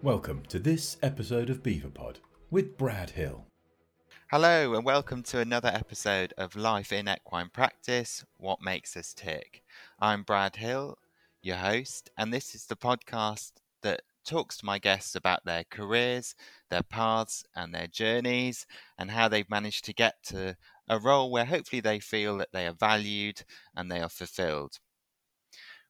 Welcome to this episode of BEVApod with Brad Hill. Hello, and welcome to another episode of Life in Equine Practice What Makes Us Tick. I'm Brad Hill, your host, and this is the podcast that talks to my guests about their careers, their paths, and their journeys, and how they've managed to get to a role where hopefully they feel that they are valued and they are fulfilled.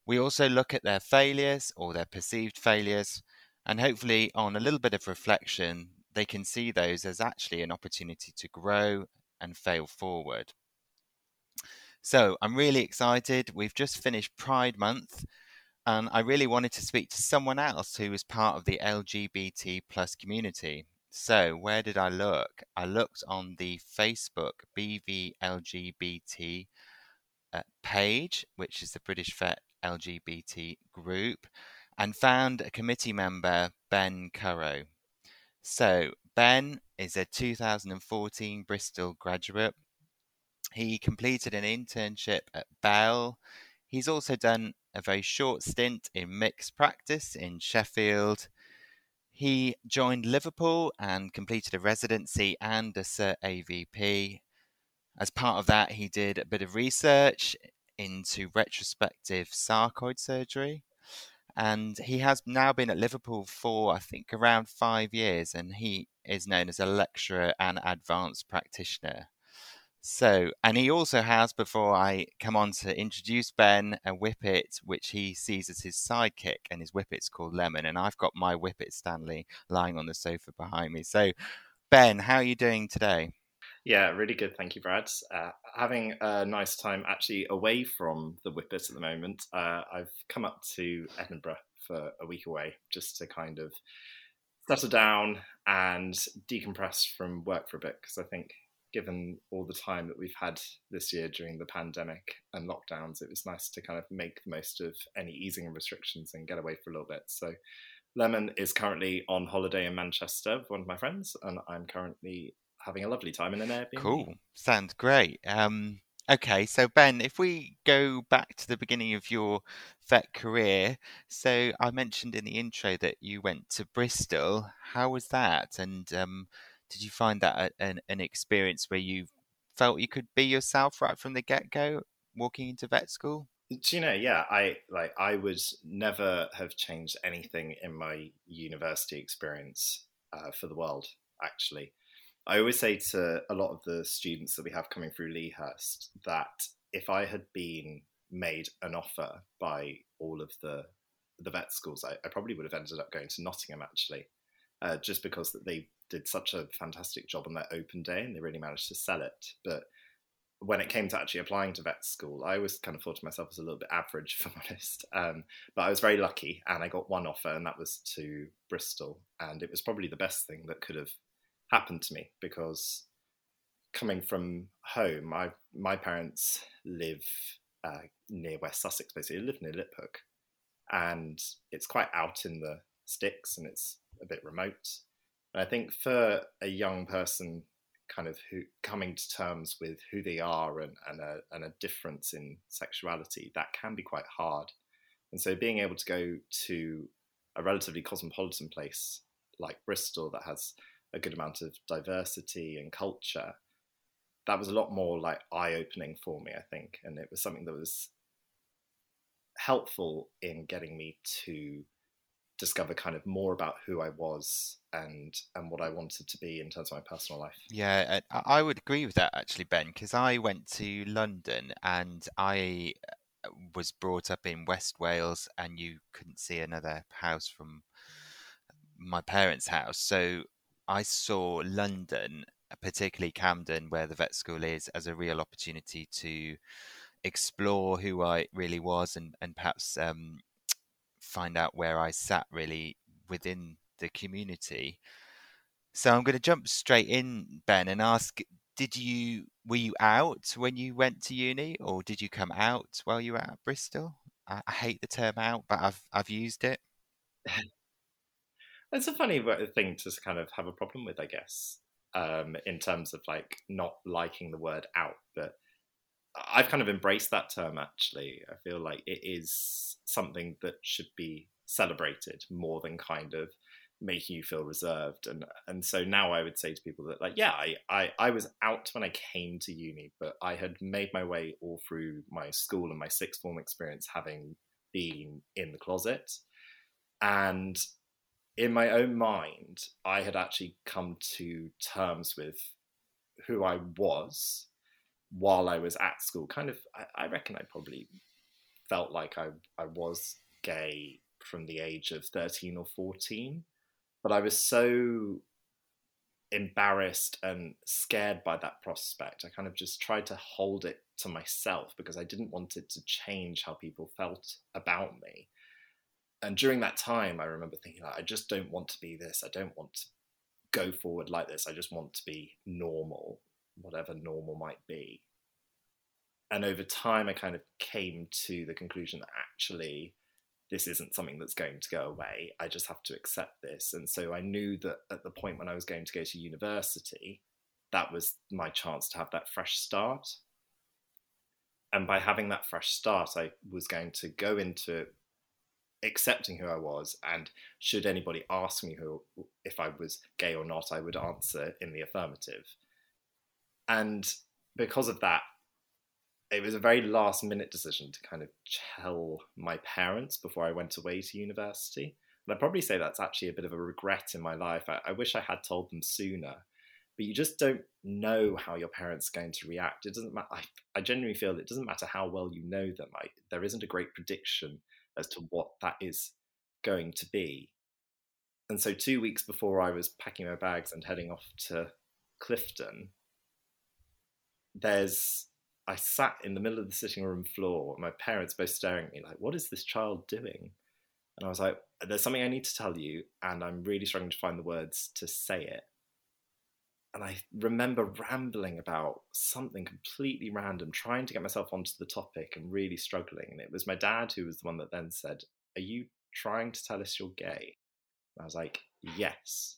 We also look at their failures or their perceived failures and hopefully, on a little bit of reflection, they can see those as actually an opportunity to grow and fail forward. So I'm really excited. We've just finished Pride Month, and I really wanted to speak to someone else who was part of the LGBT plus community. So where did I look? I looked on the Facebook BVLGBT uh, page, which is the British Vet LGBT group, and found a committee member, Ben Currow. So, Ben is a 2014 Bristol graduate. He completed an internship at Bell. He's also done a very short stint in mixed practice in Sheffield. He joined Liverpool and completed a residency and a CERT AVP. As part of that, he did a bit of research into retrospective sarcoid surgery and he has now been at Liverpool for I think around five years, and he is known as a lecturer and advanced practitioner. So, and he also has, before I come on to introduce Ben, a whippet which he sees as his sidekick, and his whippet's called Lemon, and I've got my whippet Stanley lying on the sofa behind me. So, Ben, how are you doing today? Yeah, really good. Thank you, Brad. Uh, having a nice time actually away from the Whippet at the moment. Uh, I've come up to Edinburgh for a week away just to kind of settle down and decompress from work for a bit because I think given all the time that we've had this year during the pandemic and lockdowns, it was nice to kind of make the most of any easing of restrictions and get away for a little bit. So Lemon is currently on holiday in Manchester with one of my friends, and I'm currently having a lovely time in an Airbnb. Cool. Sounds great. Um, okay, so Ben, if we go back to the beginning of your vet career, so I mentioned in the intro that you went to Bristol. How was that? And um, did you find that an, an experience where you felt you could be yourself right from the get go, walking into vet school? Do you know? Yeah, I like. I would never have changed anything in my university experience uh, for the world. Actually, I always say to a lot of the students that we have coming through Lea Hurst that if I had been made an offer by all of the the vet schools, I, I probably would have ended up going to Nottingham actually, uh, just because that they did such a fantastic job on their open day and they really managed to sell it. But when it came to actually applying to vet school, I always kind of thought to myself as a little bit average, if I'm honest. Um, but I was very lucky and I got one offer, and that was to Bristol. And it was probably the best thing that could have happened to me because coming from home, I my parents live uh, near West Sussex, basically, they live near Liphook, and it's quite out in the sticks and it's a bit remote. And I think for a young person, kind of who coming to terms with who they are and, and a and a difference in sexuality, that can be quite hard. And so being able to go to a relatively cosmopolitan place like Bristol that has a good amount of diversity and culture, that was a lot more like eye opening for me, I think. And it was something that was helpful in getting me to discover kind of more about who I was and and what I wanted to be in terms of my personal life. Yeah, I would agree with that actually, Ben, because I went to London and I uh, was brought up in West Wales, and you couldn't see another house from my parents' house. So I saw London, particularly Camden, where the vet school is, as a real opportunity to explore who I really was and, and perhaps um, find out where I sat really within the community. So I'm going to jump straight in, Ben, and ask: Did you were you out when you went to uni, or did you come out while you were at Bristol? I, I hate the term "out," but I've I've used it. It's a funny thing to kind of have a problem with, I guess. um, in terms of like not liking the word out, but I've kind of embraced that term actually. I feel like it is something that should be celebrated more than kind of making you feel reserved and and so now I would say to people that like yeah I, I I was out when I came to uni but I had made my way all through my school and my sixth form experience having been in the closet and in my own mind I had actually come to terms with who I was while I was at school kind of I, I reckon I probably felt like I I was gay from the age of 13 or 14 but I was so embarrassed and scared by that prospect. I kind of just tried to hold it to myself because I didn't want it to change how people felt about me. And during that time, I remember thinking, like, I just don't want to be this. I don't want to go forward like this. I just want to be normal, whatever normal might be. And over time, I kind of came to the conclusion that actually this isn't something that's going to go away. I just have to accept this. And so I knew that at the point when I was going to go to university, that was my chance to have that fresh start. And by having that fresh start, I was going to go into accepting who I was. And should anybody ask me who, if I was gay or not, I would answer in the affirmative. And because of that, it was a very last minute decision to kind of tell my parents before I went away to university. And I'd probably say that's actually a bit of a regret in my life. I, I wish I had told them sooner. But you just don't know how your parents are going to react. It doesn't matter. I, I genuinely feel it doesn't matter how well you know them. I, there isn't a great prediction as to what that is going to be. And so, two weeks before I was packing my bags and heading off to Clifton, there's I sat in the middle of the sitting room floor, my parents both staring at me like, what is this child doing? And I was like, there's something I need to tell you, and I'm really struggling to find the words to say it. And I remember rambling about something completely random, trying to get myself onto the topic and really struggling. And it was my dad who was the one that then said, Are you trying to tell us you're gay? And I was like, Yes.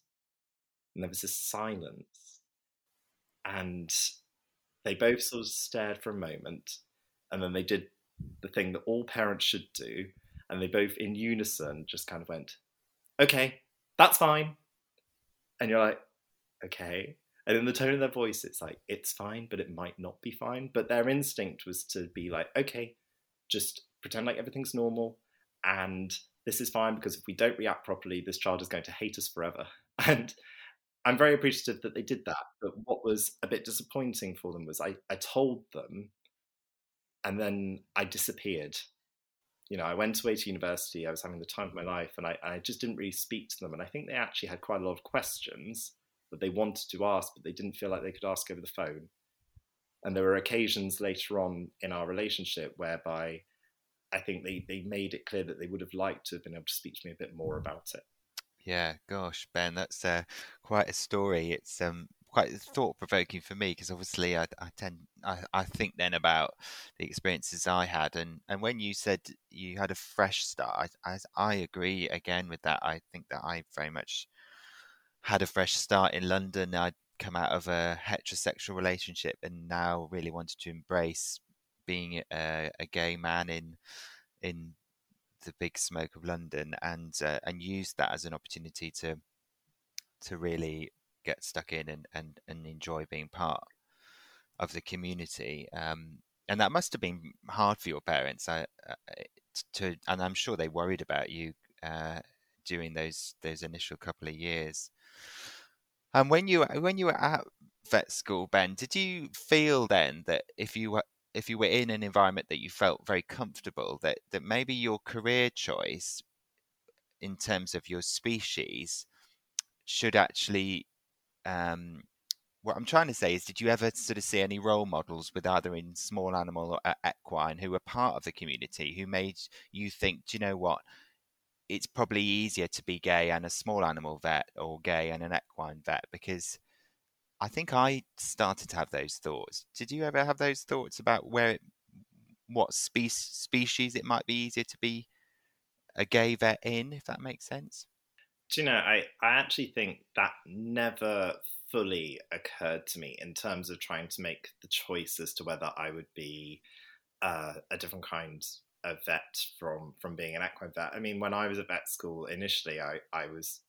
And there was this silence. And they both sort of stared for a moment, and then they did the thing that all parents should do, and they both in unison just kind of went, "Okay, that's fine," and you're like, "Okay." And in the tone of their voice, it's like, it's fine, but it might not be fine. But their instinct was to be like, okay, just pretend like everything's normal. And this is fine because if we don't react properly, this child is going to hate us forever. And I'm very appreciative that they did that. But what was a bit disappointing for them was I, I told them and then I disappeared. You know, I went away to university, I was having the time of my life, and I, I just didn't really speak to them. And I think they actually had quite a lot of questions that they wanted to ask, but they didn't feel like they could ask over the phone. And there were occasions later on in our relationship whereby I think they, they made it clear that they would have liked to have been able to speak to me a bit more about it. Yeah, gosh, Ben, that's uh, quite a story. It's um, quite thought provoking for me because obviously I, I tend I, I think then about the experiences I had and and when you said you had a fresh start I, I, I agree again with that I think that I very much had a fresh start in London I'd come out of a heterosexual relationship and now really wanted to embrace being a, a gay man in in the big smoke of London and uh, and use that as an opportunity to to really get stuck in and and, and enjoy being part of the community. Um, and that must have been hard for your parents. I, uh, to and I'm sure they worried about you uh, during those those initial couple of years. And when you when you were at vet school, Ben, did you feel then that if you were if you were in an environment that you felt very comfortable, that that maybe your career choice in terms of your species should actually um, what I'm trying to say is, did you ever sort of see any role models with either in small animal or equine who were part of the community who made you think, do you know what? It's probably easier to be gay and a small animal vet or gay and an equine vet because I think I started to have those thoughts. Did you ever have those thoughts about where, it, what spe- species it might be easier to be a gay vet in, if that makes sense? Do you know, I, I actually think that never fully occurred to me in terms of trying to make the choice as to whether I would be uh, a different kind of vet from from being an equine vet. I mean, when I was at vet school initially, I I was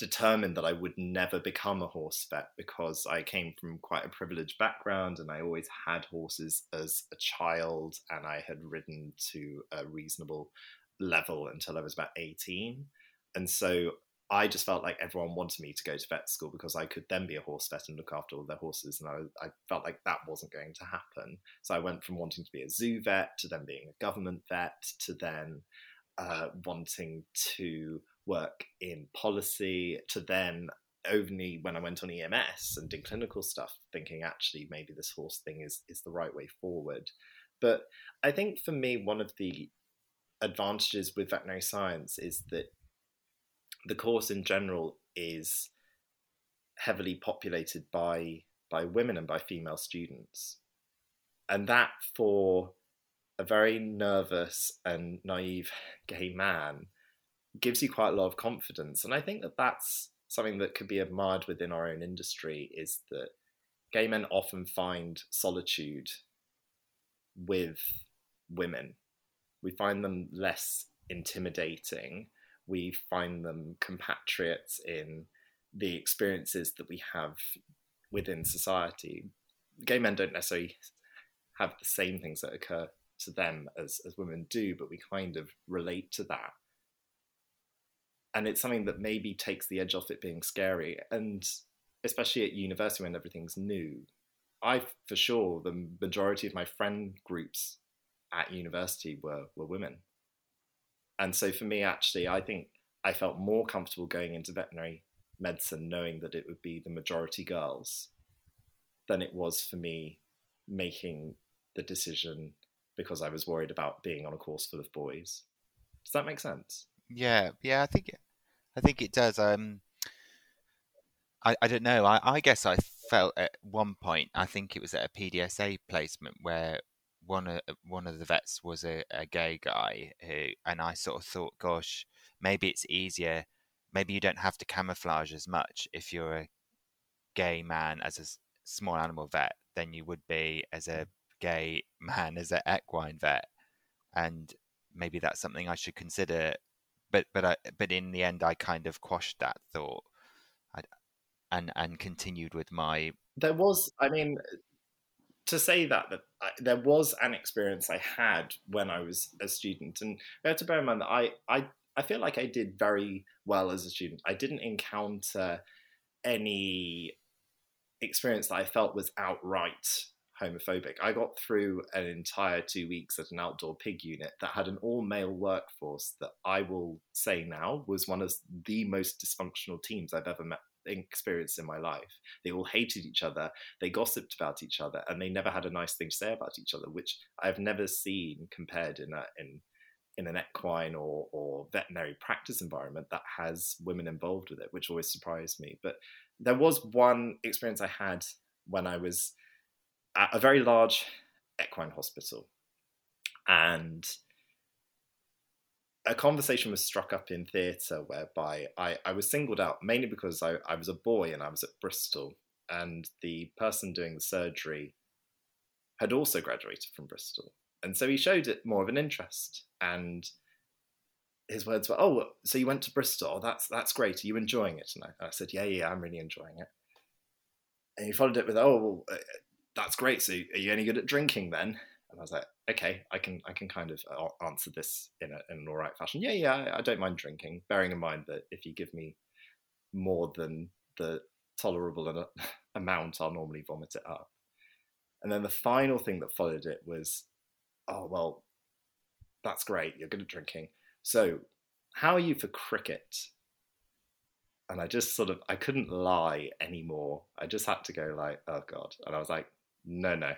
determined that I would never become a horse vet because I came from quite a privileged background and I always had horses as a child and I had ridden to a reasonable level until I was about 18. And so I just felt like everyone wanted me to go to vet school because I could then be a horse vet and look after all their horses. And I, I felt like that wasn't going to happen. So I went from wanting to be a zoo vet to then being a government vet to then uh, wanting to work in policy to then only when I went on EMS and did clinical stuff, thinking actually maybe this horse thing is is the right way forward. But I think for me, one of the advantages with veterinary science is that the course in general is heavily populated by by women and by female students, and that for a very nervous and naive gay man gives you quite a lot of confidence. And I think that that's something that could be admired within our own industry is that gay men often find solitude with women. We find them less intimidating. We find them compatriots in the experiences that we have within society. Gay men don't necessarily have the same things that occur to them as, as women do, but we kind of relate to that and it's something that maybe takes the edge off it being scary and especially at university when everything's new i for sure the majority of my friend groups at university were were women. And so for me actually i think i felt more comfortable going into veterinary medicine knowing that it would be the majority girls than it was for me making the decision because i was worried about being on a course full of boys. Does that make sense yeah, yeah, I think I think it does. Um, I I don't know. I I guess I felt at one point. I think it was at a PDSA placement where one of one of the vets was a, a gay guy who, and I sort of thought, gosh, maybe it's easier. Maybe you don't have to camouflage as much if you're a gay man as a small animal vet than you would be as a gay man as an equine vet, and maybe that's something I should consider but but I, but in the end, I kind of quashed that thought, I, and and continued with my. There was, I mean, to say that that I, there was an experience I had when I was a student, and you have to bear in mind that I I I feel like I did very well as a student. I didn't encounter any experience that I felt was outright homophobic. I got through an entire two weeks at an outdoor pig unit that had an all male workforce that I will say now was one of the most dysfunctional teams I've ever met experienced in my life. They all hated each other, they gossiped about each other, and they never had a nice thing to say about each other, which I've never seen compared in a in in an equine or, or veterinary practice environment that has women involved with it, which always surprised me. But there was one experience I had when I was at a very large equine hospital. And a conversation was struck up in theatre whereby I, I was singled out mainly because I, I was a boy and I was at Bristol, and the person doing the surgery had also graduated from Bristol. And so he showed it more of an interest. And his words were, "Oh, so you went to Bristol? Oh, that's that's great. Are you enjoying it?" And I, I, said, "Yeah, yeah, I'm really enjoying it." And he followed it with, "Oh, well, that's great. So are you any good at drinking then? And I was like, okay, I can I can kind of uh, answer this in, a, in an all right fashion. Yeah, yeah, I, I don't mind drinking, bearing in mind that if you give me more than the tolerable amount, I'll normally vomit it up. And then the final thing that followed it was, oh well, that's great. You're good at drinking. So how are you for cricket? And I just sort of I couldn't lie anymore. I just had to go like, oh god. And I was like, no, no.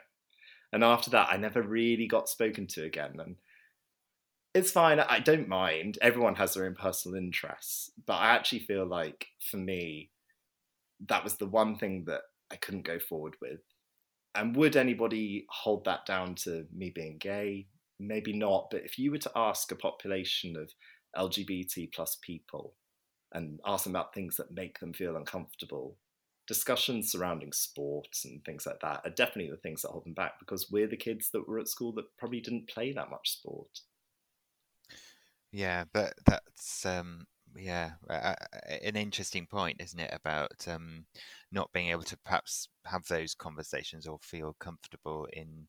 And after that, I never really got spoken to again. And it's fine. I don't mind. Everyone has their own personal interests. But I actually feel like for me, that was the one thing that I couldn't go forward with. And would anybody hold that down to me being gay? Maybe not. But if you were to ask a population of LGBT plus people and ask them about things that make them feel uncomfortable, discussions surrounding sports and things like that are definitely the things that hold them back because we're the kids that were at school that probably didn't play that much sport. Yeah, but that's um, yeah, an interesting point, isn't it, about um, not being able to perhaps have those conversations or feel comfortable in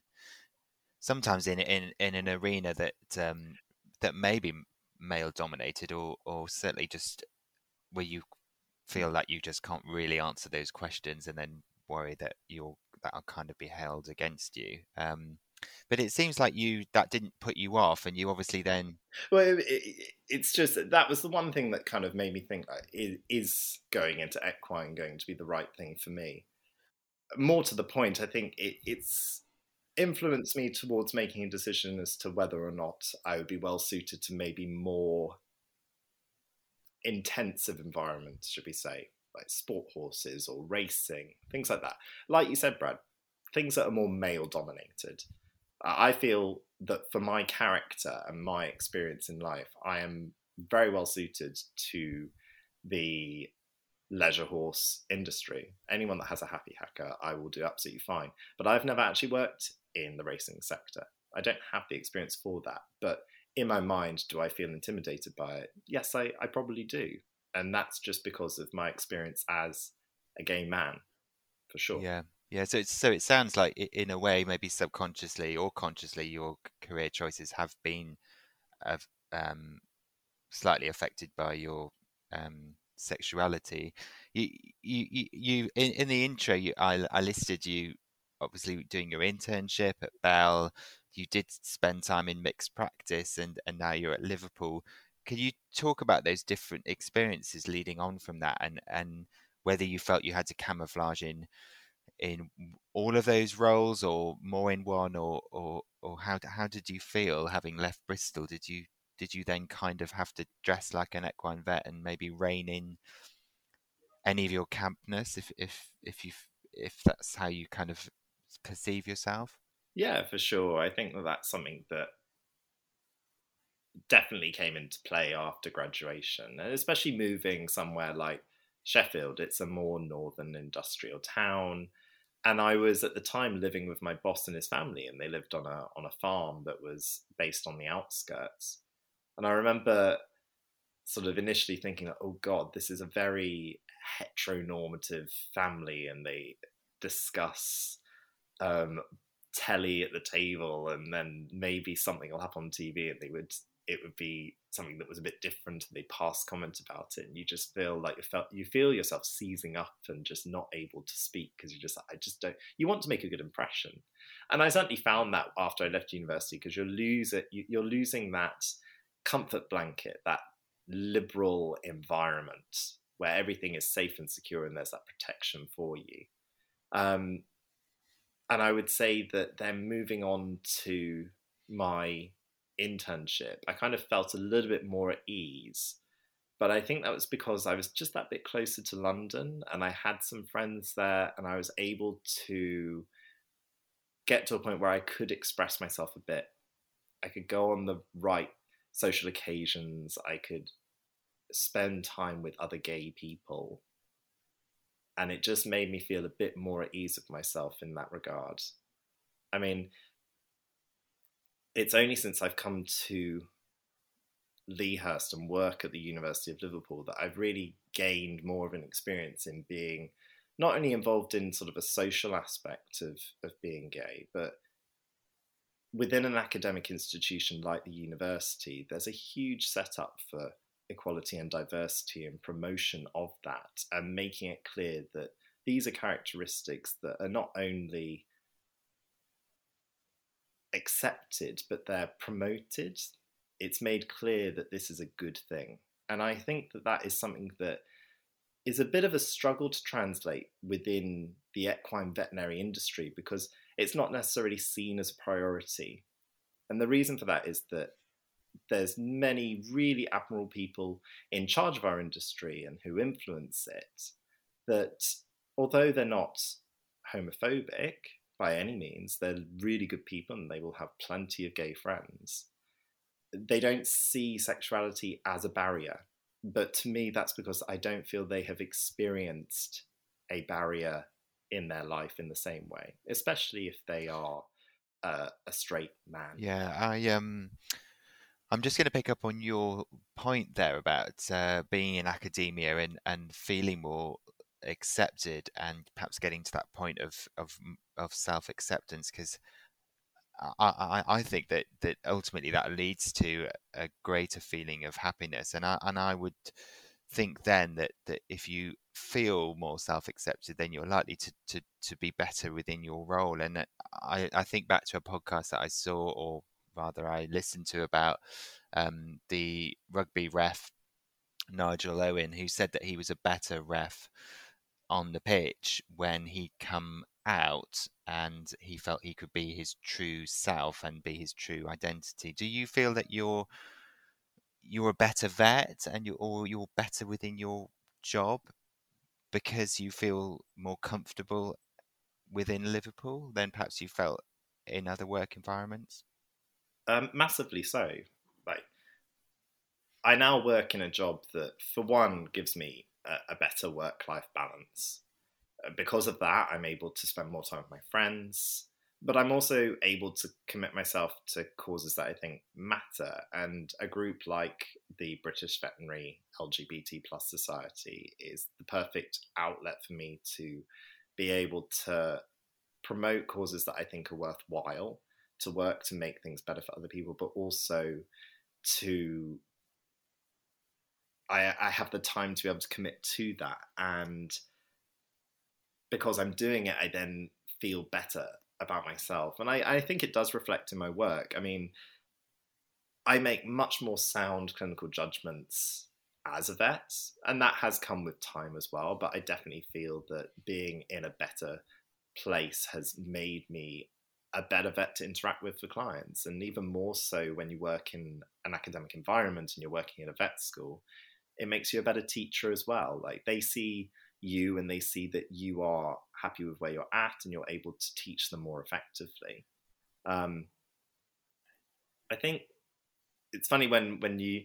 sometimes in in, in an arena that um, that may be male dominated or or certainly just where you feel like you just can't really answer those questions and then worry that you'll that'll kind of be held against you. Um, but it seems like you that didn't put you off, and you obviously then. Well, it, it, it's just that was the one thing that kind of made me think like, is, is going into equine going to be the right thing for me? More to the point, I think it, it's influenced me towards making a decision as to whether or not I would be well suited to maybe more intensive environments, should we say, like sport horses or racing, things like that. Like you said, Brad, things that are more male dominated. I feel that for my character and my experience in life, I am very well suited to the leisure horse industry. Anyone that has a happy hacker, I will do absolutely fine. But I've never actually worked in the racing sector. I don't have the experience for that. But in my mind, do I feel intimidated by it? Yes, I, I probably do. And that's just because of my experience as a gay man, for sure. Yeah. Yeah, so so it sounds like in a way, maybe subconsciously or consciously, your career choices have been um, slightly affected by your um, sexuality. You, you, you, in, in the intro, you, I, I listed you obviously doing your internship at Bell. You did spend time in mixed practice, and and now you're at Liverpool. Can you talk about those different experiences leading on from that, and and whether you felt you had to camouflage in in all of those roles or more in one or or or how how did you feel having left Bristol did you did you then kind of have to dress like an equine vet and maybe rein in any of your campness if if if you if that's how you kind of perceive yourself yeah for sure i think that that's something that definitely came into play after graduation and especially moving somewhere like sheffield it's a more northern industrial town and I was at the time living with my boss and his family, and they lived on a on a farm that was based on the outskirts. And I remember sort of initially thinking, "Oh God, this is a very heteronormative family," and they discuss um, telly at the table, and then maybe something will happen on TV, and they would it would be something that was a bit different and they pass comment about it and you just feel like you felt you feel yourself seizing up and just not able to speak because you're just I just don't you want to make a good impression. And I certainly found that after I left university because you're losing you're losing that comfort blanket that liberal environment where everything is safe and secure and there's that protection for you. Um, and I would say that then moving on to my internship, I kind of felt a little bit more at ease. But I think that was because I was just that bit closer to London and I had some friends there and I was able to get to a point where I could express myself a bit. I could go on the right social occasions, I could spend time with other gay people. And it just made me feel a bit more at ease with myself in that regard. I mean, it's only since I've come to Lea Hurst and work at the University of Liverpool that I've really gained more of an experience in being not only involved in sort of a social aspect of, of being gay, but within an academic institution like the university, there's a huge setup for equality and diversity and promotion of that and making it clear that these are characteristics that are not only accepted, but they're promoted. It's made clear that this is a good thing. And I think that that is something that is a bit of a struggle to translate within the equine veterinary industry because it's not necessarily seen as a priority. And the reason for that is that there's many really admirable people in charge of our industry and who influence it that although they're not homophobic by any means. They're really good people and they will have plenty of gay friends. They don't see sexuality as a barrier. But to me, that's because I don't feel they have experienced a barrier in their life in the same way, especially if they are uh, a straight man. Yeah, I um, I'm just going to pick up on your point there about uh, being in academia and and feeling more accepted and perhaps getting to that point of of of self acceptance because I, I, I think that, that ultimately that leads to a greater feeling of happiness. And I and I would think then that, that if you feel more self accepted then you're likely to, to, to be better within your role. And I, I think back to a podcast that I saw or rather I listened to about um, the rugby ref Nigel Owen who said that he was a better ref on the pitch when he'd come out and he felt he could be his true self and be his true identity. Do you feel that you're you're a better vet and you or you're better within your job because you feel more comfortable within Liverpool than perhaps you felt in other work environments? Um, massively so. Like, I now work in a job that, for one, gives me a, a better work life balance. Uh, because of that, I'm able to spend more time with my friends, but I'm also able to commit myself to causes that I think matter. And a group like the British Veterinary LGBT Plus Society is the perfect outlet for me to be able to promote causes that I think are worthwhile, to work to make things better for other people, but also to I, I have the time to be able to commit to that. And because I'm doing it, I then feel better about myself. And I, I think it does reflect in my work. I mean, I make much more sound clinical judgments as a vet, and that has come with time as well. But I definitely feel that being in a better place has made me a better vet to interact with for clients. And even more so when you work in an academic environment and you're working in a vet school, it makes you a better teacher as well. Like they see you and they see that you are happy with where you're at and you're able to teach them more effectively. Um, I think it's funny when when you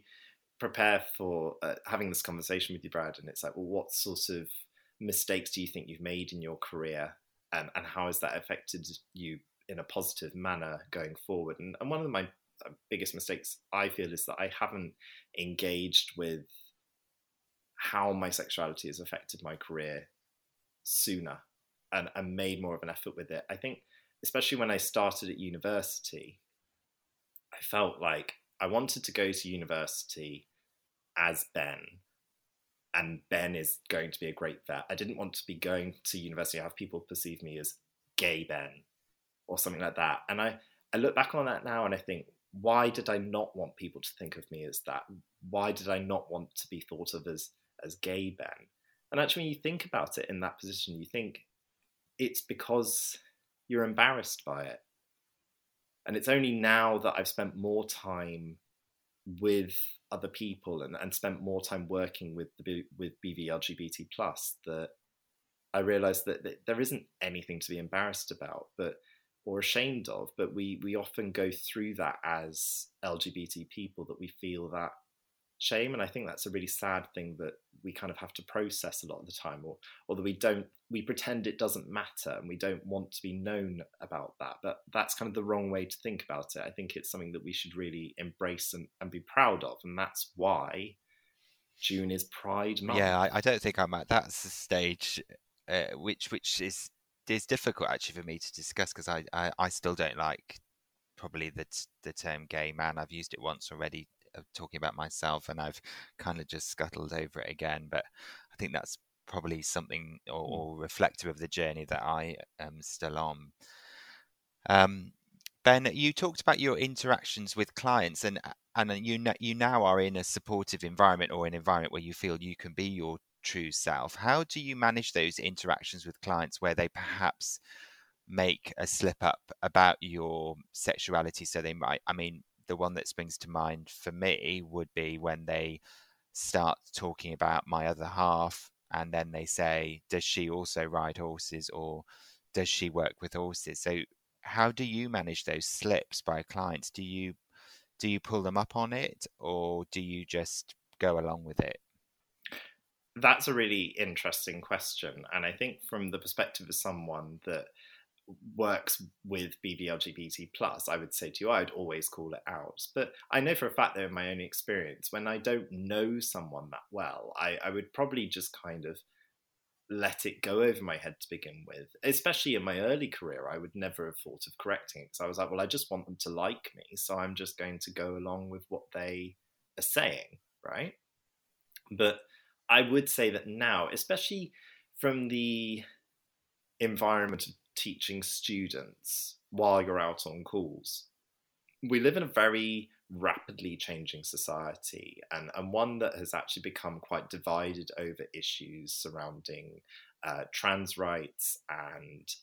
prepare for uh, having this conversation with you, Brad, and it's like, well, what sort of mistakes do you think you've made in your career, um, and how has that affected you in a positive manner going forward? And, and one of my uh, biggest mistakes I feel is that I haven't engaged with how my sexuality has affected my career sooner and, and made more of an effort with it. I think, especially when I started at university, I felt like I wanted to go to university as Ben, and Ben is going to be a great vet. I didn't want to be going to university have people perceive me as gay Ben or something like that. And I, I look back on that now and I think, why did I not want people to think of me as that? Why did I not want to be thought of as as gay Ben. And actually, when you think about it in that position, you think it's because you're embarrassed by it. And it's only now that I've spent more time with other people and, and spent more time working with the with BV LGBT plus that I realised that, that there isn't anything to be embarrassed about, but or ashamed of. But we we often go through that as LGBT people that we feel that shame and i think that's a really sad thing that we kind of have to process a lot of the time or or that we don't we pretend it doesn't matter and we don't want to be known about that but that's kind of the wrong way to think about it i think it's something that we should really embrace and, and be proud of and that's why june is pride month yeah i, I don't think i'm at that stage uh, which which is is difficult actually for me to discuss because I, I i still don't like probably the the term gay man i've used it once already talking about myself, and I've kind of just scuttled over it again. But I think that's probably something or, hmm. or reflective of the journey that I am still on. Um, ben, you talked about your interactions with clients, and and you you now are in a supportive environment or an environment where you feel you can be your true self. How do you manage those interactions with clients where they perhaps make a slip up about your sexuality? So they might, I mean, the one that springs to mind for me would be when they start talking about my other half and then they say does she also ride horses or does she work with horses so how do you manage those slips by clients do you do you pull them up on it or do you just go along with it that's a really interesting question. And I think from the perspective of someone that works with BVLGBT plus, I would say to you, I'd always call it out. But I know for a fact though in my own experience, when I don't know someone that well, I, I would probably just kind of let it go over my head to begin with. Especially in my early career, I would never have thought of correcting it because I was like, well, I just want them to like me, so I'm just going to go along with what they are saying, right? But I would say that now, especially from the environment of teaching students while you're out on calls, we live in a very rapidly changing society and, and one that has actually become quite divided over issues surrounding uh, trans rights and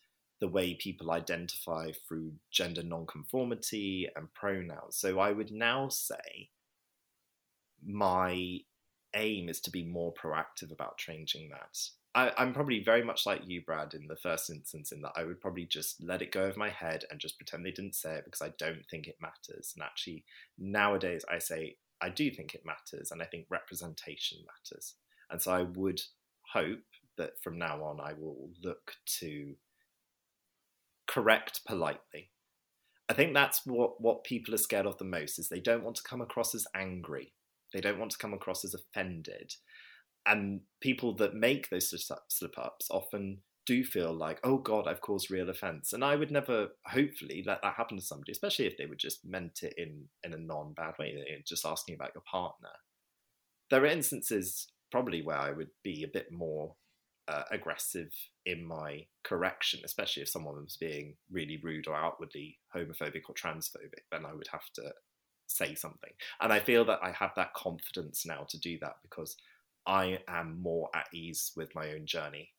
the way people identify through gender nonconformity and pronouns. So I would now say my aim is to be more proactive about changing that. I, am probably very much like you, Brad, in the first instance, in that I would probably just let it go over my head and just pretend they didn't say it because I don't think it matters. And actually, nowadays, I say I do think it matters, and I think representation matters. And so I would hope that from now on, I will look to correct politely. I think that's what, what people are scared of the most is they don't want to come across as angry they don't want to come across as offended. And people that make those slip ups often do feel like, oh God, I've caused real offence. And I would never, hopefully, let that happen to somebody, especially if they would just meant it in, in a non bad way, just asking about your partner. There are instances probably where I would be a bit more uh, aggressive in my correction, especially if someone was being really rude or outwardly homophobic or transphobic, then I would have to say something. And I feel that I have that confidence now to do that because I am more at ease with my own journey.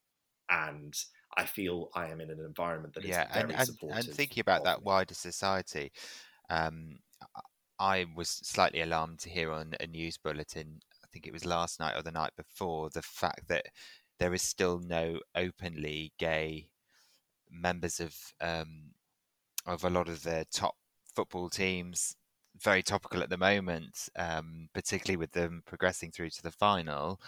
And I feel I am in an environment that is yeah, very and, supportive. And, and thinking about that wider society, um, I was slightly alarmed to hear on a news bulletin, I think it was last night or the night before, the fact that there is still no openly gay members of um, of a lot of the top football teams very topical at the moment, um, particularly with them progressing through to the final.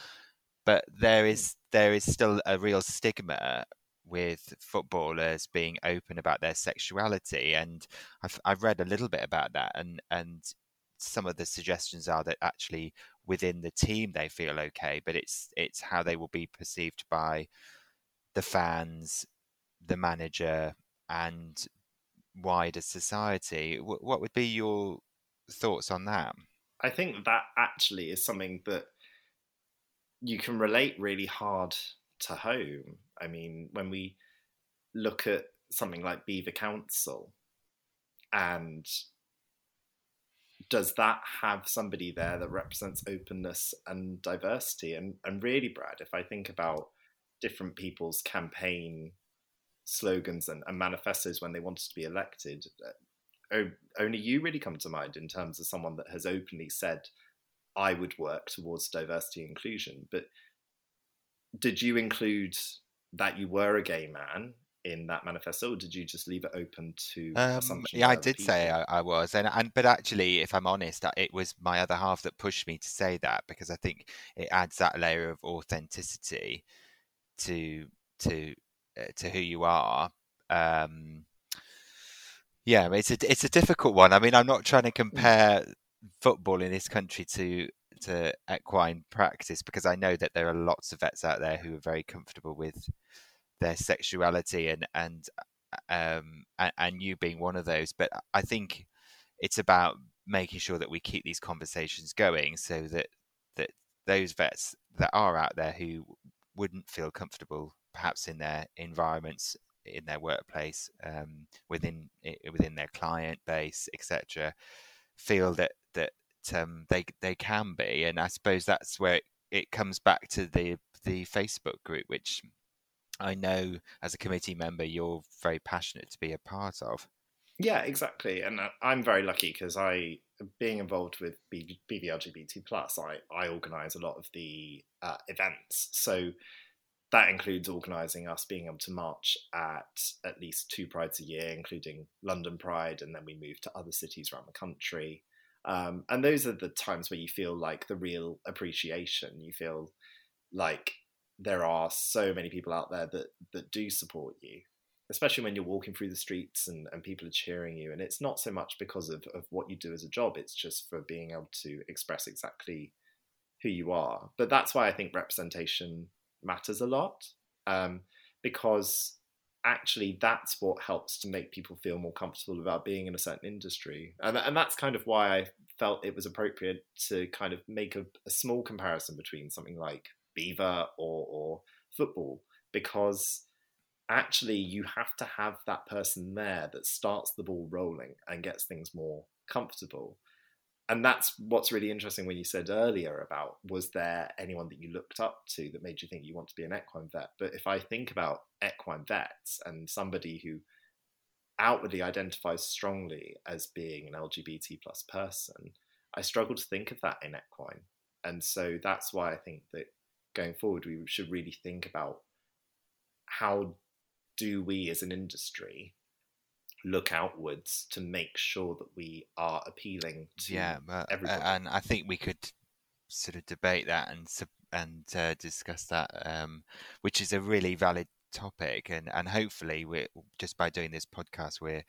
But there mm. is there is still a real stigma with footballers being open about their sexuality, and I've I've read a little bit about that, and and some of the suggestions are that actually within the team they feel okay, but it's it's how they will be perceived by the fans, the manager, and wider society. What would be your thoughts on that? I think that actually is something that you can relate really hard to home. I mean, when we look at something like BEVA Council, and does that have somebody there that represents openness and diversity? And and really, Brad, if I think about different people's campaign slogans and, and manifestos when they wanted to be elected, uh, only you really come to mind in terms of someone that has openly said, I would work towards diversity and inclusion. But did you include that you were a gay man in that manifesto, or did you just leave it open to um, Yeah, I did people? say I, I, was, and and but actually, if I'm honest, it was my other half that pushed me to say that because I think it adds that layer of authenticity to to uh, to who you are. Um, yeah, it's a it's a difficult one. I mean, I'm not trying to mm. compare football in this country to to equine practice because I know that there are lots of vets out there who are very comfortable with their sexuality and and um and, and you being one of those. But I think it's about making sure that we keep these conversations going so that that those vets that are out there who wouldn't feel comfortable perhaps in their environments in their workplace, um, within within their client base, etc., feel that that um, they they can be, and I suppose that's where it, it comes back to the the Facebook group, which I know as a committee member you're very passionate to be a part of. Yeah, exactly, and uh, I'm very lucky because I, being involved with BVLGBT plus, I I organise a lot of the uh, events. So that includes organising us being able to march at at least two prides a year, including London Pride, and then we move to other cities around the country. Um, and those are the times where you feel like the real appreciation. You feel like there are so many people out there that that do support you especially when you're walking through the streets and, and people are cheering you and it's not so much because of, of what you do as a job it's just for being able to express exactly who you are but that's why i think representation matters a lot um, because actually that's what helps to make people feel more comfortable about being in a certain industry. And, and that's kind of why i felt it was appropriate to kind of make a, a small comparison between something like BEVA or, or football because actually you have to have that person there that starts the ball rolling and gets things more comfortable and that's what's really interesting when you said earlier about was there anyone that you looked up to that made you think you want to be an equine vet? But if i think about equine vets and somebody who outwardly identifies strongly as being an lgbt plus person i struggle to think of that in equine. And so that's why i think that going forward, we should really think about how do we as an industry look outwards to make sure that we are appealing to yeah everybody. and i think we could sort of debate that and and uh, discuss that um, which is a really valid topic and and hopefully we're just by doing this podcast we're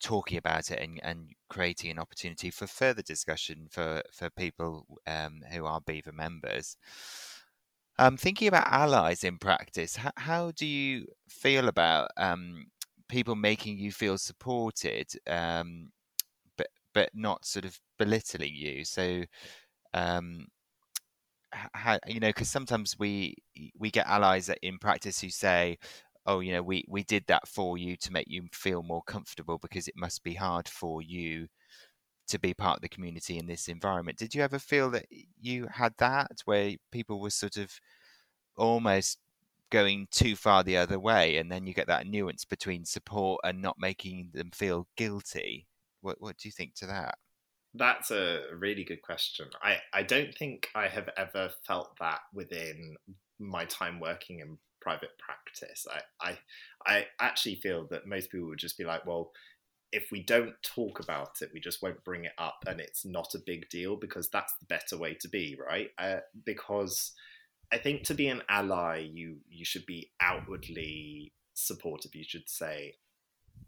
talking about it and, and creating an opportunity for further discussion for for people um, who are BEVA members um, thinking about allies in practice, how, how do you feel about um, people making you feel supported, um, but but not sort of belittling you? So, um, how, you know, because sometimes we we get allies in practice who say, "Oh, you know, we we did that for you to make you feel more comfortable because it must be hard for you." to be part of the community in this environment. Did you ever feel that you had that where people were sort of almost going too far the other way, and then you get that nuance between support and not making them feel guilty? What What do you think to that? That's a really good question. I, I don't think I have ever felt that within my time working in private practice. I, I I actually feel that most people would just be like, well, if we don't talk about it, we just won't bring it up, and it's not a big deal because that's the better way to be, right? Uh, because I think to be an ally, you you should be outwardly supportive. You should say,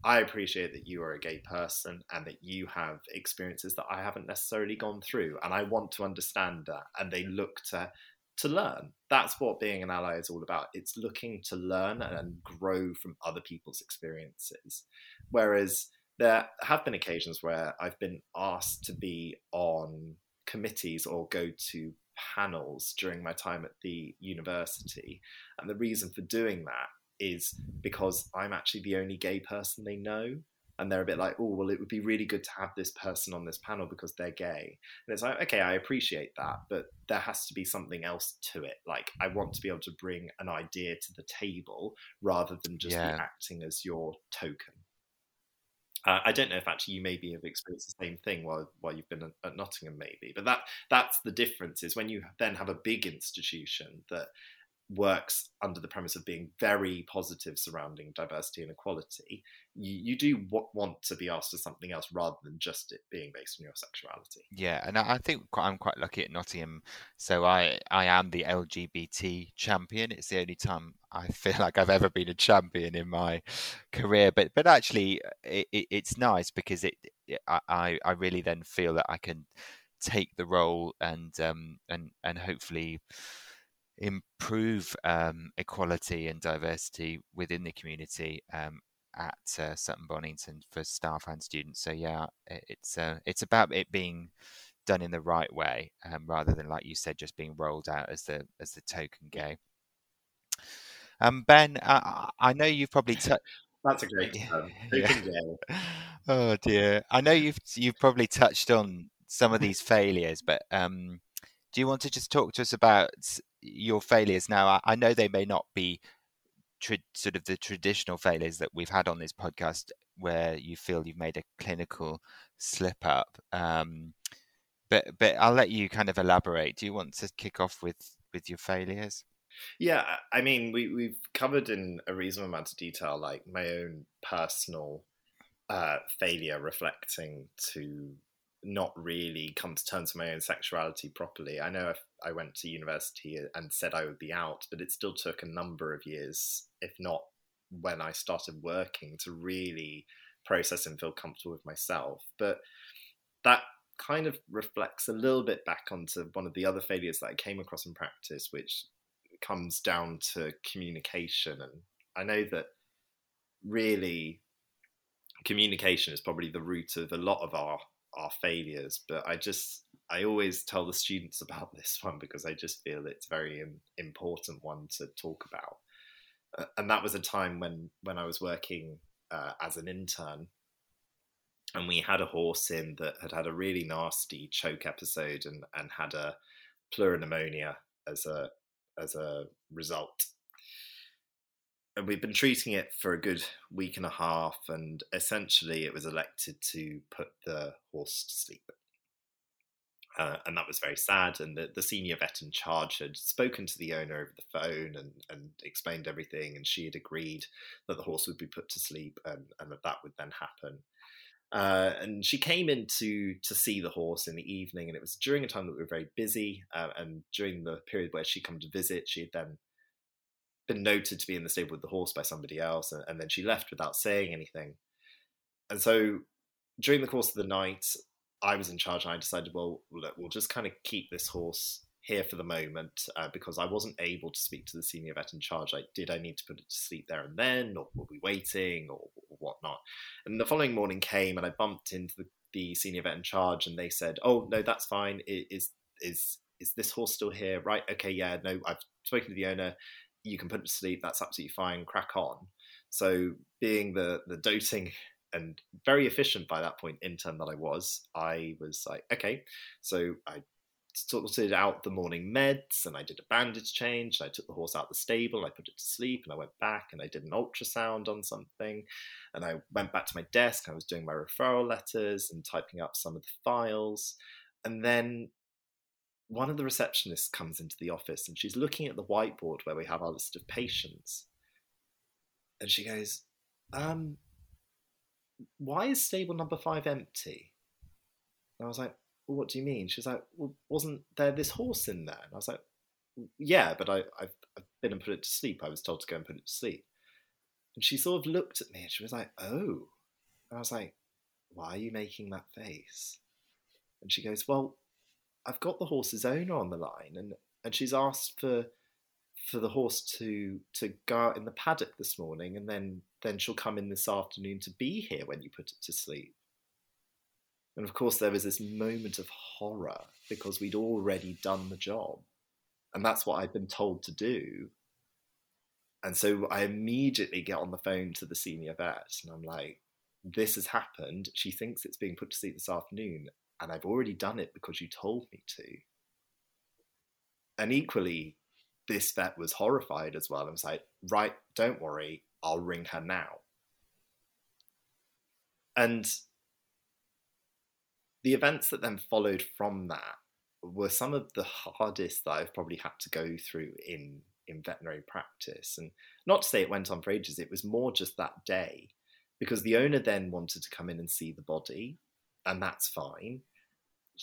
I appreciate that you are a gay person and that you have experiences that I haven't necessarily gone through, and I want to understand that. And they look to to learn. That's what being an ally is all about. It's looking to learn and grow from other people's experiences. Whereas there have been occasions where I've been asked to be on committees or go to panels during my time at the university. And the reason for doing that is because I'm actually the only gay person they know. And they're a bit like, oh, well, it would be really good to have this person on this panel because they're gay. And it's like, okay, I appreciate that, but there has to be something else to it. Like, I want to be able to bring an idea to the table rather than just yeah. be acting as your token. Uh, I don't know if actually you maybe have experienced the same thing while while you've been at, Nottingham, maybe. But that that's the difference is when you then have a big institution that works under the premise of being very positive surrounding diversity and equality, you, you do want to be asked for something else rather than just it being based on your sexuality. Yeah, and I think I'm quite lucky at Nottingham. So I, I am the LGBT champion. It's the only time I feel like I've ever been a champion in my career. But but actually, it, it, it's nice because it, I I really then feel that I can take the role and um and and hopefully improve um, equality and diversity within the community um, at uh, Sutton Bonington for staff and students. So yeah, it's uh, it's about it being done in the right way um, rather than like you said, just being rolled out as the as the token gay. Um, ben, uh, I know you've probably touched. That's a great term. Yeah. Oh dear, I know you've you've probably touched on some of these failures, but um, do you want to just talk to us about your failures now? I, I know they may not be tra- sort of the traditional failures that we've had on this podcast, where you feel you've made a clinical slip up. Um, but but I'll let you kind of elaborate. Do you want to kick off with with your failures? Yeah, I mean, we we've covered in a reasonable amount of detail, like my own personal uh, failure reflecting to not really come to terms with my own sexuality properly. I know I went to university and said I would be out, but it still took a number of years, if not when I started working, to really process and feel comfortable with myself. But that kind of reflects a little bit back onto one of the other failures that I came across in practice, which comes down to communication. And I know that really communication is probably the root of a lot of our our failures but i just i always tell the students about this one because i just feel it's very important one to talk about. And that was a time when when i was working uh, as an intern and we had a horse in that had had a really nasty choke episode and and had a pleuropneumonia as a as a result and we've been treating it for a good week and a half, and essentially it was elected to put the horse to sleep. Uh, and that was very sad. And the, the senior vet in charge had spoken to the owner over the phone and, and explained everything, and she had agreed that the horse would be put to sleep and, and that that would then happen. Uh, and she came in to to see the horse in the evening, and it was during a time that we were very busy. Uh, and during the period where she come to visit, she had then been noted to be in the stable with the horse by somebody else, and, and then she left without saying anything. And so during the course of the night, I was in charge, and I decided, well, look, we'll just kind of keep this horse here for the moment uh, because I wasn't able to speak to the senior vet in charge. Like, did I need to put it to sleep there and then, or were we waiting, or, or whatnot? And the following morning came, and I bumped into the, the senior vet in charge, and they said, "Oh no, that's fine. Is is is this horse still here? Right? Okay, yeah. No, I've spoken to the owner you can put it to sleep. That's absolutely fine. Crack on. So being the the doting and very efficient by that point intern that I was, I was like, okay. So I sorted out the morning meds and I did a bandage change. And I took the horse out the stable. I put it to sleep and I went back and I did an ultrasound on something. And I went back to my desk. I was doing my referral letters and typing up some of the files. And then one of the receptionists comes into the office and she's looking at the whiteboard where we have our list of patients. And she goes, um, why is stable number five empty? And I was like, well, what do you mean? She's like, well, wasn't there this horse in there? And I was like, yeah, but I, have I've been and put it to sleep. I was told to go and put it to sleep. And she sort of looked at me and she was like, oh. And I was like, why are you making that face? And she goes, well, I've got the horse's owner on the line, and and she's asked for for the horse to to go out in the paddock this morning, and then then she'll come in this afternoon to be here when you put it to sleep. And of course, there was this moment of horror because we'd already done the job, and that's what I'd been told to do. And so I immediately get on the phone to the senior vet, and I'm like, "This has happened. She thinks it's being put to sleep this afternoon, and I've already done it because you told me to. And equally, this vet was horrified as well and was like, right, don't worry, I'll ring her now. And the events that then followed from that were some of the hardest that I've probably had to go through in in veterinary practice. And not to say it went on for ages, it was more just that day because the owner then wanted to come in and see the body, and that's fine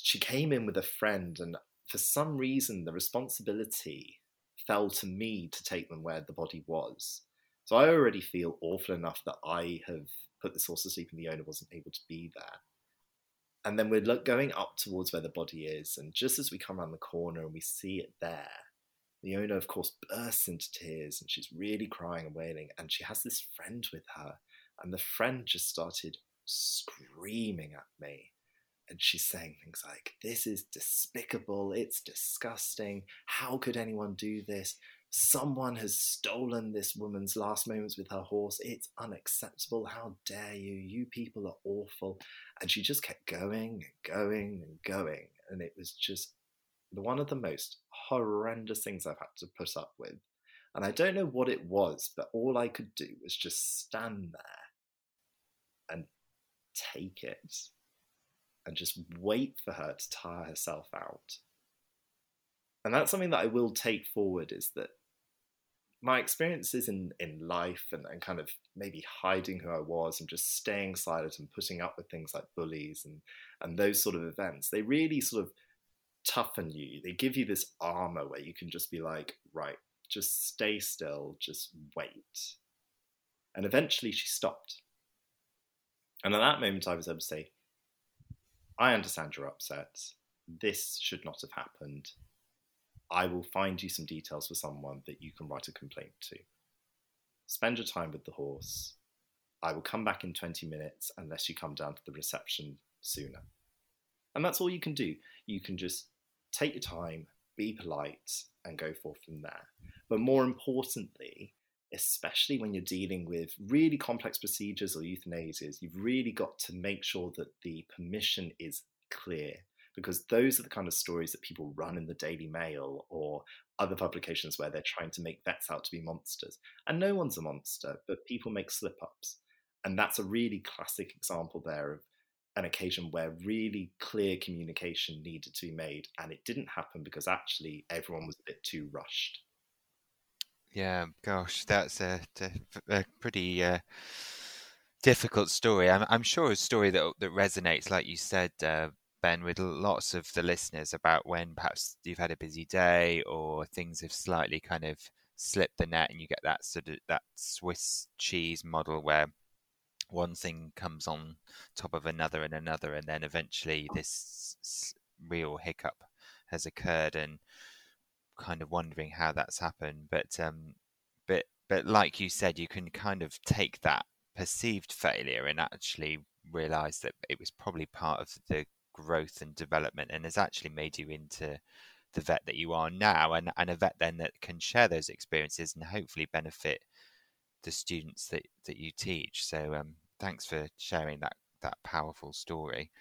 she came in with a friend, and for some reason, the responsibility fell to me to take them where the body was. So I already feel awful enough that I have put this horse to sleep and the owner wasn't able to be there. And then we're going up towards where the body is, and just as we come around the corner and we see it there, the owner, of course, bursts into tears and she's really crying and wailing. And she has this friend with her, and the friend just started screaming at me and she's saying things like, This is despicable, it's disgusting, how could anyone do this? Someone has stolen this woman's last moments with her horse. It's unacceptable. How dare you? You people are awful. And she just kept going and going and going. And it was just one of the most horrendous things I've had to put up with. And I don't know what it was, but all I could do was just stand there and take it and just wait for her to tire herself out. And that's something that I will take forward is that my experiences in in life and, and kind of maybe hiding who I was and just staying silent and putting up with things like bullies and and those sort of events, they really sort of toughen you. They give you this armor where you can just be like, right, just stay still, just wait. And eventually she stopped. And at that moment, I was able to say, I understand you're upset. This should not have happened. I will find you some details for someone that you can write a complaint to. Spend your time with the horse. I will come back in 20 minutes unless you come down to the reception sooner. And that's all you can do. You can just take your time, be polite, and go forth from there. But more importantly, especially when you're dealing with really complex procedures or euthanasias, you've really got to make sure that the permission is clear because those are the kind of stories that people run in the Daily Mail or other publications where they're trying to make vets out to be monsters. And no one's a monster, but people make slip ups. And that's a really classic example there of an occasion where really clear communication needed to be made. And it didn't happen because actually everyone was a bit too rushed. Yeah, gosh, that's a, a pretty uh, difficult story. I'm, I'm sure a story that that resonates, like you said, uh, Ben, with lots of the listeners about when perhaps you've had a busy day or things have slightly kind of slipped the net, and you get that sort of that Swiss cheese model where one thing comes on top of another and another, and then eventually this real hiccup has occurred, and kind of wondering how that's happened. But um, but but like you said, you can kind of take that perceived failure and actually realize that it was probably part of the growth and development and has actually made you into the vet that you are now and, and a vet then that can share those experiences and hopefully benefit the students that, that you teach. So um, thanks for sharing that that powerful story.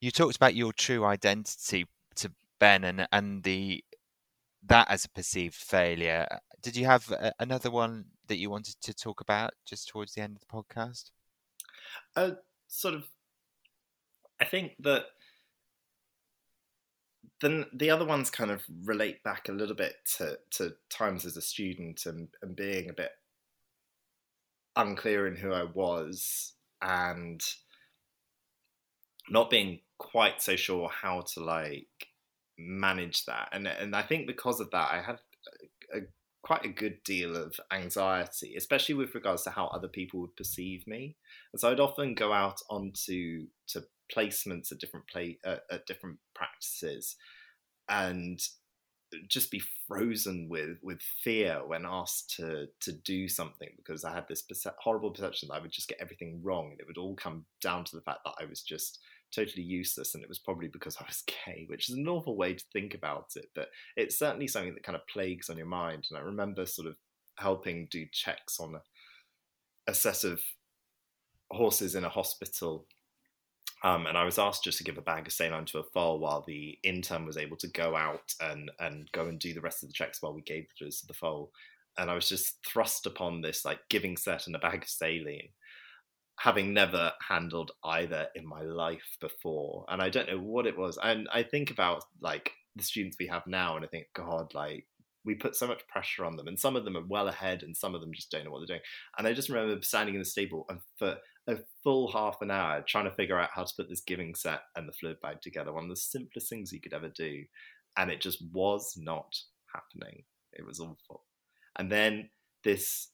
You talked about your true identity to Ben and and the that as a perceived failure. Did you have a, another one that you wanted to talk about just towards the end of the podcast? Uh, sort of. I think that then the other ones kind of relate back a little bit to, to times as a student and, and being a bit unclear in who I was and not being quite so sure how to like manage that. And and I think because of that, I had a, a, quite a good deal of anxiety, especially with regards to how other people would perceive me. And so I'd often go out onto to placements at different play uh, at different practices, and just be frozen with with fear when asked to to do something because I had this perce- horrible perception that I would just get everything wrong and it would all come down to the fact that I was just totally useless and it was probably because I was gay, which is an awful way to think about it, but it's certainly something that kind of plagues on your mind. And I remember sort of helping do checks on a, a set of horses in a hospital um, and I was asked just to give a bag of saline to a foal while the intern was able to go out and, and go and do the rest of the checks while we gave the to the foal. And I was just thrust upon this like giving set and a bag of saline, having never handled either in my life before. And I don't know what it was. And I think about like the students we have now, and I think, God, like we put so much pressure on them, and some of them are well ahead, and some of them just don't know what they're doing. And I just remember standing in the stable and for a full half an hour trying to figure out how to put this giving set and the fluid bag together. One of the simplest things you could ever do. And it just was not happening. It was awful. And then this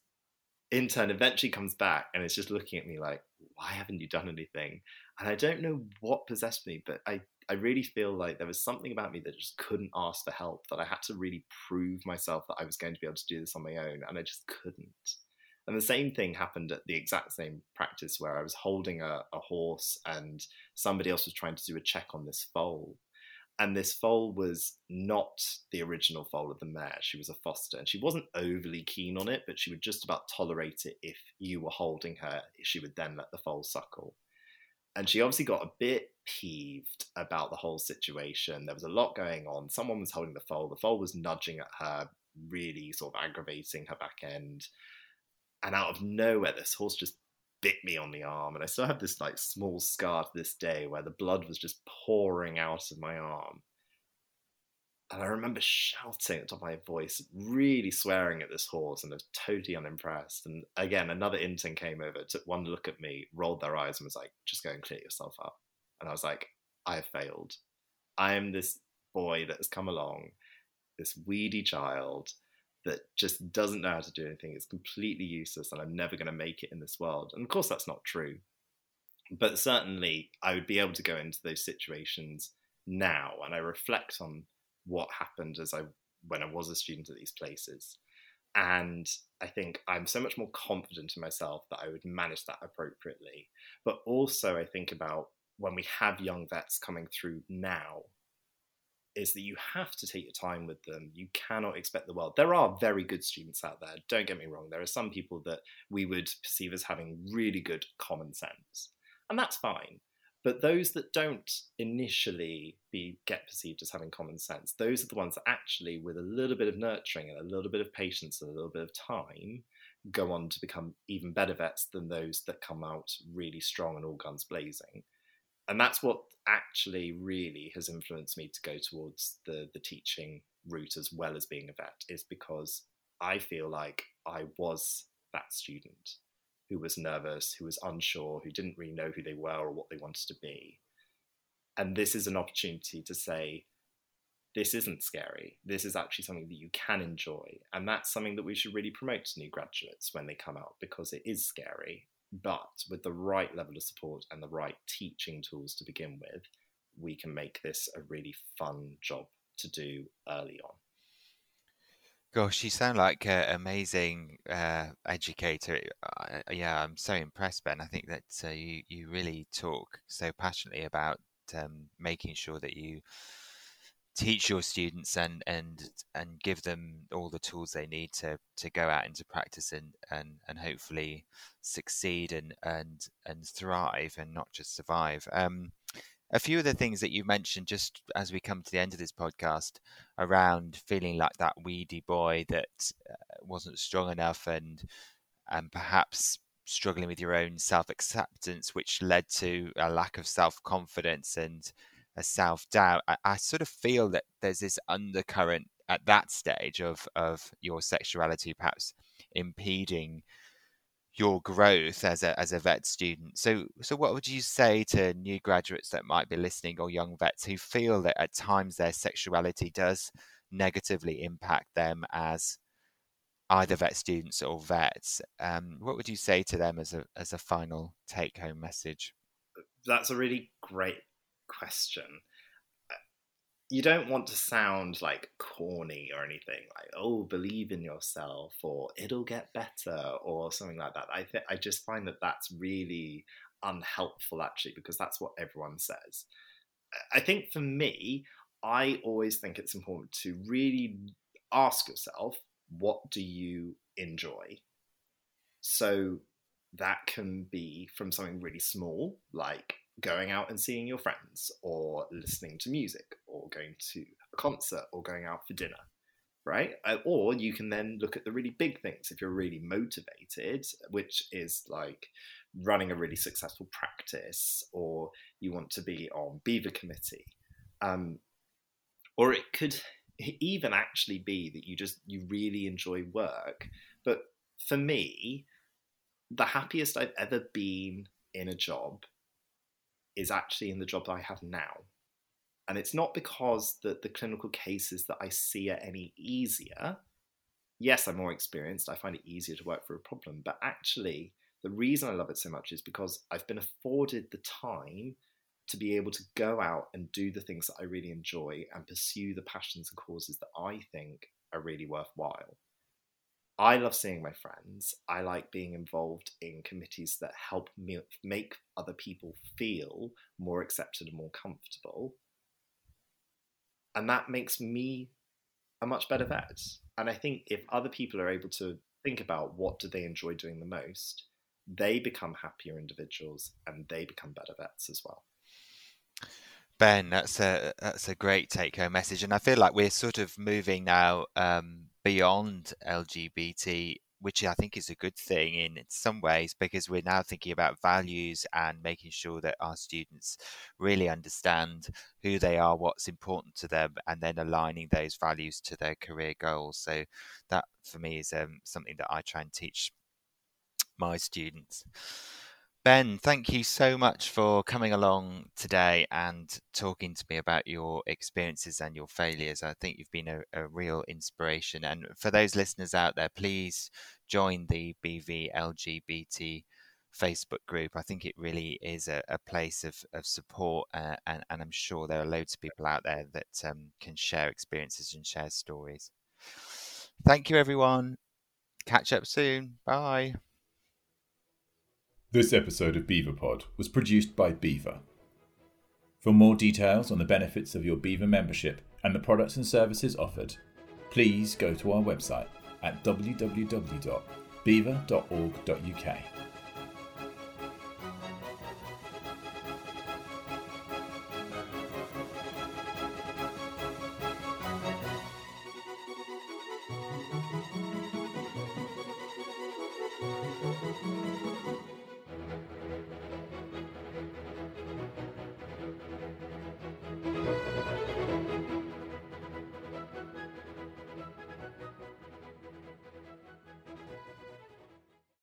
intern eventually comes back and is just looking at me like, why haven't you done anything? And I don't know what possessed me, but I, I really feel like there was something about me that just couldn't ask for help, that I had to really prove myself that I was going to be able to do this on my own, and I just couldn't. And the same thing happened at the exact same practice where I was holding a, a horse and somebody else was trying to do a check on this foal. And this foal was not the original foal of the mare. She was a foster and she wasn't overly keen on it, but she would just about tolerate it if you were holding her. She would then let the foal suckle. And she obviously got a bit peeved about the whole situation. There was a lot going on. Someone was holding the foal. The foal was nudging at her, really sort of aggravating her back end and out of nowhere, this horse just bit me on the arm, and I still have this like small scar to this day where the blood was just pouring out of my arm. And I remember shouting at the top of my voice, really swearing at this horse, and I was totally unimpressed. And again, another intern came over, took one look at me, rolled their eyes, and was like, just go and clear yourself up. And I was like, I have failed. I am this boy that has come along, this weedy child that just doesn't know how to do anything. It's completely useless, and I'm never going to make it in this world. And of course, that's not true. But certainly, I would be able to go into those situations now, and I reflect on what happened as I when I was a student at these places. And I think I'm so much more confident in myself that I would manage that appropriately. But also, I think about when we have young vets coming through now, is that you have to take your time with them. You cannot expect the world. There are very good students out there, don't get me wrong. There are some people that we would perceive as having really good common sense, and that's fine. But those that don't initially be get perceived as having common sense, those are the ones that actually, with a little bit of nurturing and a little bit of patience and a little bit of time, go on to become even better vets than those that come out really strong and all guns blazing. And that's what actually really has influenced me to go towards the the teaching route as well as being a vet is because I feel like I was that student who was nervous, who was unsure, who didn't really know who they were or what they wanted to be. And this is an opportunity to say, this isn't scary. This is actually something that you can enjoy. And that's something that we should really promote to new graduates when they come out because it is scary. But with the right level of support and the right teaching tools to begin with, we can make this a really fun job to do early on. Gosh, you sound like an amazing uh, educator. Uh, yeah, I'm so impressed, Ben. I think that uh, you you really talk so passionately about um, making sure that you teach your students and and and give them all the tools they need to to go out into practice and and and hopefully succeed and and and thrive and not just survive. Um, a few of the things that you mentioned just as we come to the end of this podcast around feeling like that weedy boy that uh, wasn't strong enough and and perhaps struggling with your own self-acceptance which led to a lack of self-confidence and a self-doubt I, I sort of feel that there's this undercurrent at that stage of of your sexuality perhaps impeding your growth as a as a vet student. So so what would you say to new graduates that might be listening or young vets who feel that at times their sexuality does negatively impact them as either vet students or vets? Um, what would you say to them as a as a final take home message? That's a really great question. Uh, you don't want to sound like corny or anything like oh believe in yourself or it'll get better or something like that. I think i just find that that's really unhelpful actually because that's what everyone says. I think for me i always think it's important to really ask yourself what do you enjoy? So that can be from something really small like going out and seeing your friends or listening to music or going to a concert or going out for dinner right? Uh, or you can then look at the really big things if you're really motivated which is like running a really successful practice or you want to be on BEVA committee. Um, or it could even actually be that you just you really enjoy work. But for me the happiest i've ever been in a job is actually in the job that I have now. And it's not because that the clinical cases that I see are any easier. Yes, I'm more experienced. I find it easier to work through a problem. But actually, the reason I love it so much is because I've been afforded the time to be able to go out and do the things that I really enjoy and pursue the passions and causes that I think are really worthwhile. I love seeing my friends. I like being involved in committees that help me make other people feel more accepted and more comfortable. And that makes me a much better vet. And I think if other people are able to think about what do they enjoy doing the most, they become happier individuals and they become better vets as well. Ben, that's a that's a great take home message, and I feel like we're sort of moving now um, beyond LGBT which I think is a good thing in some ways because we're now thinking about values and making sure that our students really understand who they are, what's important to them, and then aligning those values to their career goals. So that for me is um, something that I try and teach my students. Ben, thank you so much for coming along today and talking to me about your experiences and your failures. I think you've been a, a, real inspiration. And for those listeners out there, please join the BVLGBT Facebook group. I think it really is a, a place of, of support, uh, and, and, I'm sure there are loads of people out there that um, can share experiences and share stories. Thank you, everyone. Catch up soon. Bye. This episode of BEVApod was produced by BEVA. For more details on the benefits of your BEVA membership and the products and services offered, please go to our website at www.beva.org.uk.